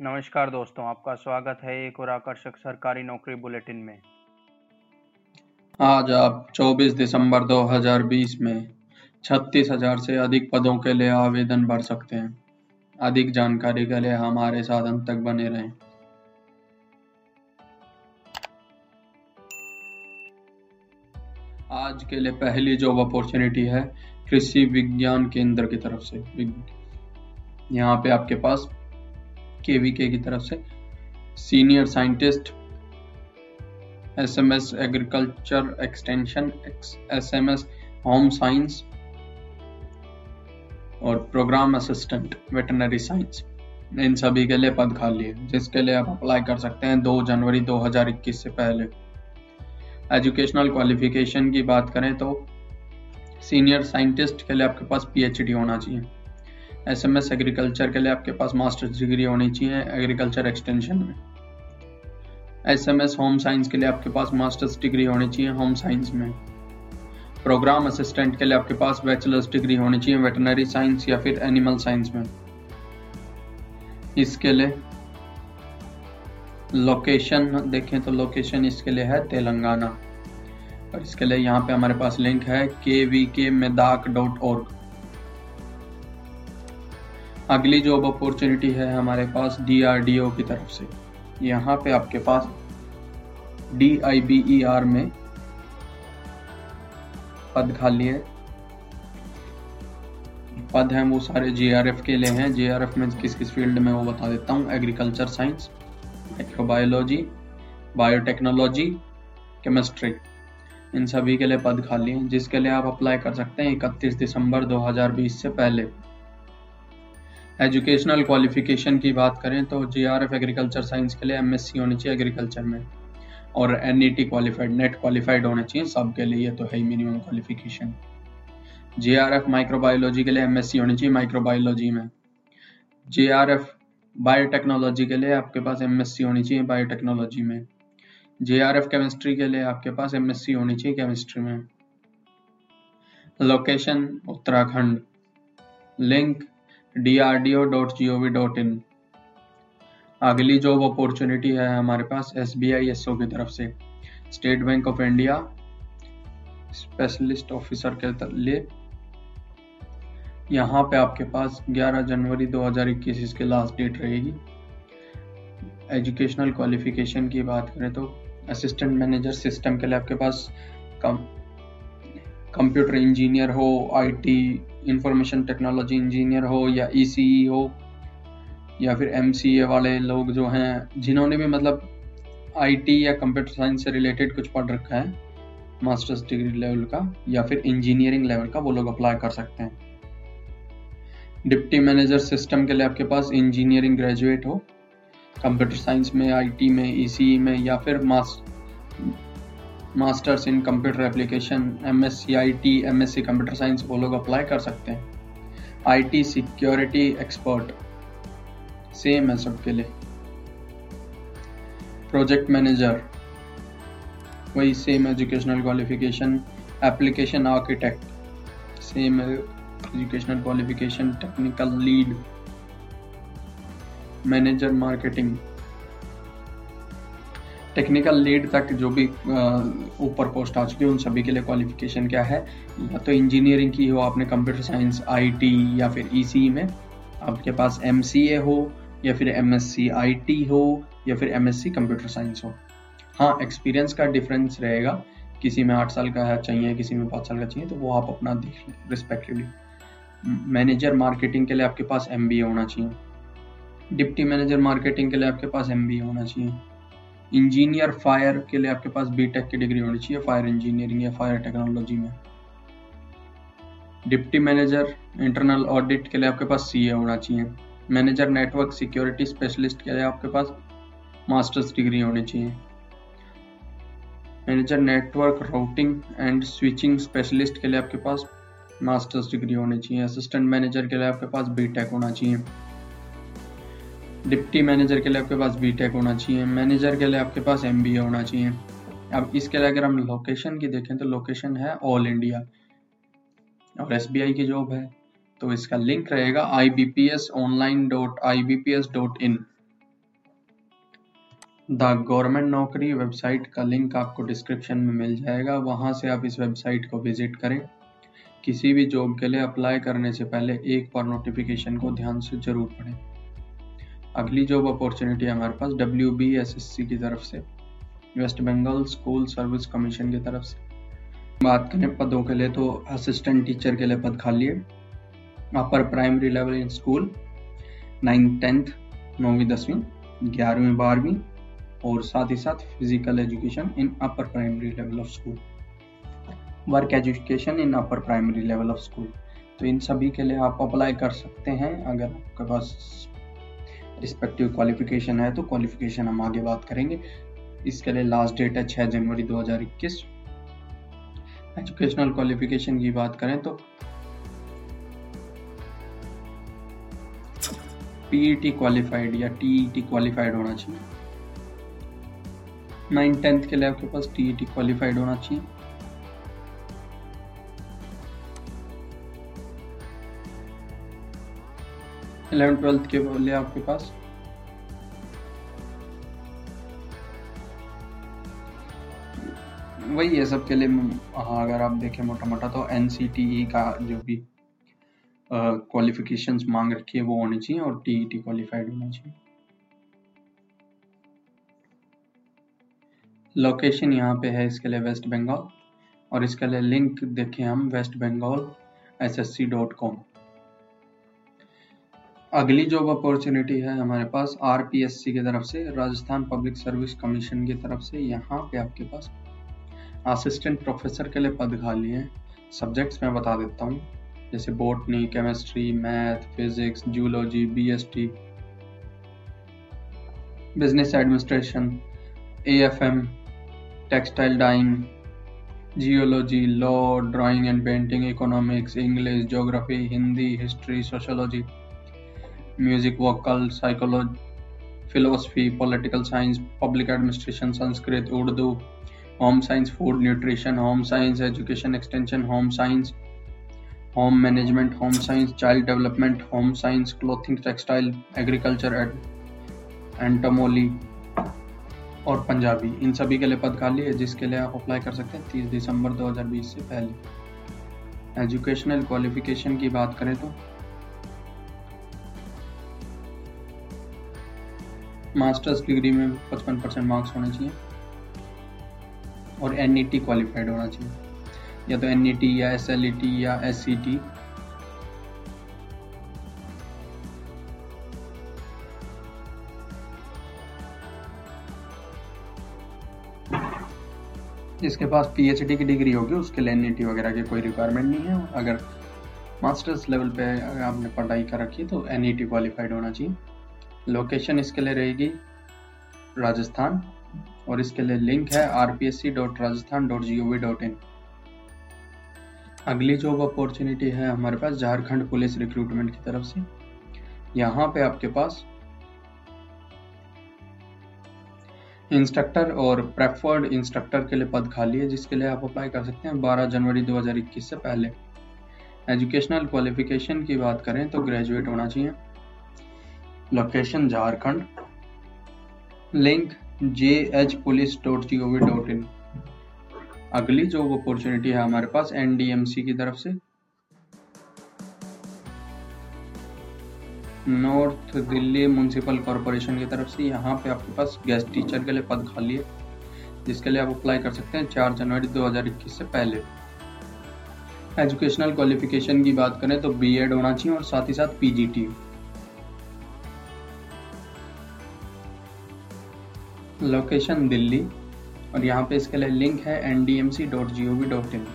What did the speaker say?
नमस्कार दोस्तों, आपका स्वागत है एक और आकर्षक सरकारी नौकरी बुलेटिन में। आज आप 24 दिसंबर 2020 में छत्तीस हज़ार से अधिक पदों के लिए आवेदन भर सकते हैं। अधिक जानकारी के लिए हमारे साथ अंत तक बने रहें। आज के लिए पहली जॉब अपॉर्चुनिटी है कृषि विज्ञान केंद्र की तरफ़ से। यहाँ पे आपके पास केवीके की तरफ़ से senior scientist SMS agriculture extension SMS home science और प्रोग्राम असिस्टेंट वेटनरी साइंस इन सभी के लिए पद खाली है, जिसके लिए आप अप्लाई कर सकते हैं 2 जनवरी 2021 से पहले। एजुकेशनल क्वालिफिकेशन की बात करें तो सीनियर साइंटिस्ट के लिए आपके पास पीएचडी होना चाहिए। एस एम एस एग्रीकल्चर के लिए आपके पास मास्टर्स डिग्री होनी चाहिए एग्रीकल्चर एक्सटेंशन में। S M S home science के लिए आपके पास मास्टर्स डिग्री होनी चाहिए होम साइंस में। प्रोग्राम असिस्टेंट के लिए आपके पास बैचलर्स डिग्री होनी चाहिए वेटनरी साइंस या फिर एनिमल साइंस में। इसके लिए लोकेशन देखें तो लोकेशन इसके लिए है तेलंगाना। और इसके लिए यहाँ पे हमारे पास लिंक है K V K Medak dot org अगली जॉब अपॉर्चुनिटी है हमारे पास डीआरडीओ की तरफ़ से। यहाँ पे आपके पास D I B E R में पद खाली है। पद हैं वो सारे जीआरएफ के लिए हैं। जीआरएफ में किस किस फ़ील्ड में वो बता देता हूँ। Agriculture science microbiology biotechnology chemistry इन सभी के लिए पद खाली हैं। जिसके लिए आप अप्लाई कर सकते हैं इकतीस दिसंबर 2020 से पहले। एजुकेशनल क्वालिफिकेशन की बात करें तो G R F agriculture science के लिए एम एस सी होनी चाहिए एग्रीकल्चर में। और N E T qualified NET qualified होने चाहिए सब के लिए तो है ही minimum qualification J R F microbiology के लिए एम एस सी होनी चाहिए माइक्रोबायोलॉजी में। जे आर एफ़ बायोटेक्नोलॉजी के लिए आपके पास एम एस सी होनी चाहिए बायोटेक्नोलॉजी में। जे आर एफ़ केमिस्ट्री के लिए आपके पास एम एस सी होनी चाहिए केमिस्ट्री में। लोकेशन उत्तराखंड। लिंक drdo.gov.in अगली जॉब अपॉर्चुनिटी है हमारे पास S B I S O की तरफ़ से। State Bank of India specialist officer के लिए यहाँ पे आपके पास 11 जनवरी 2021 इसके लास्ट डेट रहेगी। एजुकेशनल क्वालिफिकेशन की बात करें तो असिस्टेंट मैनेजर सिस्टम के लिए आपके पास कंप्यूटर इंजीनियर हो आईटी इंफॉर्मेशन टेक्नोलॉजी इंजीनियर हो या ई e हो या फिर एमसीए वाले लोग जो हैं, जिन्होंने भी मतलब आईटी या कंप्यूटर साइंस से रिलेटेड कुछ पढ़ रखा है मास्टर्स डिग्री लेवल का या फिर इंजीनियरिंग लेवल का, वो लोग अप्लाई कर सकते हैं। डिप्टी मैनेजर सिस्टम के लिए आपके पास इंजीनियरिंग ग्रेजुएट हो कंप्यूटर साइंस में आईटी में ईसीई e में या फिर मास masters in computer application M S C I T M S C computer science वो लोग अप्लाई कर सकते हैं। I T security expert same है सबके लिए। प्रोजेक्ट मैनेजर वही same educational qualification application architect same educational qualification technical lead manager marketing technical lead तक जो भी ऊपर पोस्ट आ चुकी है, उन सभी के लिए क्वालिफिकेशन क्या है? या तो इंजीनियरिंग की हो, आपने कंप्यूटर साइंस आईटी या फिर ईसी e में। आपके पास एमसीए हो, या फिर एम एस हो, या फिर एमएससी कंप्यूटर साइंस हो। हाँ एक्सपीरियंस का डिफरेंस रहेगा। किसी में आठ साल का चाहिए, किसी में पाँच साल का चाहिए तो वो आप अपना देख लें रिस्पेक्टिवली मैनेजर मार्केटिंग के लिए आपके पास एमबीए होना चाहिए। डिप्टी मैनेजर मार्केटिंग के लिए आपके पास एमबीए होना चाहिए। इंजीनियर फायर के लिए आपके पास बीटेक की डिग्री होनी चाहिए फायर इंजीनियरिंग या फायर टेक्नोलॉजी में। डिप्टी मैनेजर इंटरनल ऑडिट के लिए आपके पास सीए होना चाहिए। मैनेजर नेटवर्क सिक्योरिटी स्पेशलिस्ट के लिए आपके पास मास्टर्स डिग्री होनी चाहिए। Manager network routing and switching specialist के लिए आपके पास मास्टर्स डिग्री होनी चाहिए। असिस्टेंट मैनेजर के लिए आपके पास बीटेक होना चाहिए। डिप्टी मैनेजर के लिए आपके पास बी होना चाहिए, मैनेजर के लिए आपके पास एमबीए होना चाहिए। अब इसके लिए अगर हम लोकेशन की देखें तो लोकेशन है ऑल इंडिया और एसबीआई की जॉब है तो इसका लिंक रहेगा I B P S online dot I B P S dot in the government naukri website का लिंक आपको डिस्क्रिप्शन में मिल जाएगा, वहाँ से आप इस वेबसाइट को विज़िट करें। किसी भी जॉब के लिए अप्लाई करने से पहले एक बार नोटिफिकेशन को ध्यान से ज़रूर पढ़ें। अगली जॉब अपॉर्चुनिटी हमारे पास W B S S C की तरफ़ से West Bengal school service commission की तरफ़ से। बात करें पदों के लिए तो असिस्टेंट टीचर के लिए पद खाली है। Upper primary level in school ninth tenth नौवीं, दसवीं, ग्यारहवीं, बारहवीं और साथ ही साथ physical education in upper primary level of school work education in upper primary level of school तो इन सभी के लिए आप अप्लाई कर सकते हैं अगर आपके पास रिस्पेक्टिव क्वालिफिकेशन है तो क्वालिफिकेशन हम आगे बात करेंगे। इसके लिए लास्ट डेट है 6 जनवरी 2021 एजुकेशनल क्वालिफिकेशन की बात करें तो पीईटी क्वालिफाइड e या टीईटी क्वालिफाइड e होना चाहिए। नाइन टेंथ के लिए आपके पास टीईटी क्वालिफाइड e होना चाहिए। इलेवन ट्वेल्थ के लिए आपके पास। वही है सबके लिए हाँ अगर आप देखें मोटा मोटा तो एन का जो भी क्वालिफिकेशंस मांग रखी है, वो होनी चाहिए और टी टी क्वालिफाइड होना चाहिए। लोकेशन यहाँ पे है इसके लिए वेस्ट बंगाल और इसके लिए लिंक देखें हम West Bengal S S C dot com अगली जॉब अपॉर्चुनिटी है हमारे पास आर पी एस सी की तरफ़ से, राजस्थान पब्लिक सर्विस कमीशन की तरफ़ से। यहाँ पे आपके पास असिस्टेंट प्रोफेसर के लिए पद खाली है। सब्जेक्ट्स मैं बता देता हूँ। जैसे botany chemistry math physics zoology BST business administration AFM textile dyeing geology law drawing and painting economics English geography Hindi history sociology music vocal psychology philosophy political science public administration Sanskrit Urdu home science food nutrition home science education extension home science home management home science child development home science clothing textile agriculture entomology और पंजाबी। इन सभी के लिए पद खाली है, जिसके लिए आप अप्लाई कर सकते हैं तीस दिसंबर 2020 से पहले। एजुकेशनल क्वालिफिकेशन की बात करें तो मास्टर्स डिग्री में 55 परसेंट मार्क्स होने चाहिए। और एन ई टी क्वालिफाइड होना चाहिए। या तो एन ई टी या एस एल ई टी या एस सी टी जिसके पास पीएचडी की डिग्री होगी, उसके लिए एन वगैरह की कोई रिक्वायरमेंट नहीं है। अगर मास्टर्स लेवल पे आपने पढ़ाई कर रखी है तो एन क्वालिफाइड होना चाहिए। लोकेशन इसके लिए रहेगी राजस्थान और इसके लिए लिंक है R P S C dot Rajasthan dot G O V dot in अगली जॉब अपॉर्चुनिटी है हमारे पास झारखंड पुलिस रिक्रूटमेंट की तरफ़ से। यहाँ पे आपके पास इंस्ट्रक्टर और प्रेफर्ड इंस्ट्रक्टर के लिए पद खाली है, जिसके लिए आप अप्लाई कर सकते हैं 12 जनवरी 2021 से पहले। एजुकेशनल क्वालिफिकेशन की बात करें तो ग्रेजुएट होना चाहिए। Location Jharkhand link J H police dot G O V dot in अगली जो अपॉर्चुनिटी है हमारे पास एनडीएमसी की तरफ़ से। नॉर्थ दिल्ली म्यूनसिपल कॉरपोरेशन की तरफ़ से यहाँ पे आपके पास गेस्ट टीचर के लिए पद खाली है, जिसके लिए आप अप्लाई कर सकते हैं चार जनवरी 2021 से पहले। एजुकेशनल क्वालिफिकेशन की बात करें तो बीएड होना चाहिए और साथ ही साथ पीजीटी लोकेशन दिल्ली और यहाँ पे इसके लिए लिंक है N D M C dot G O V dot in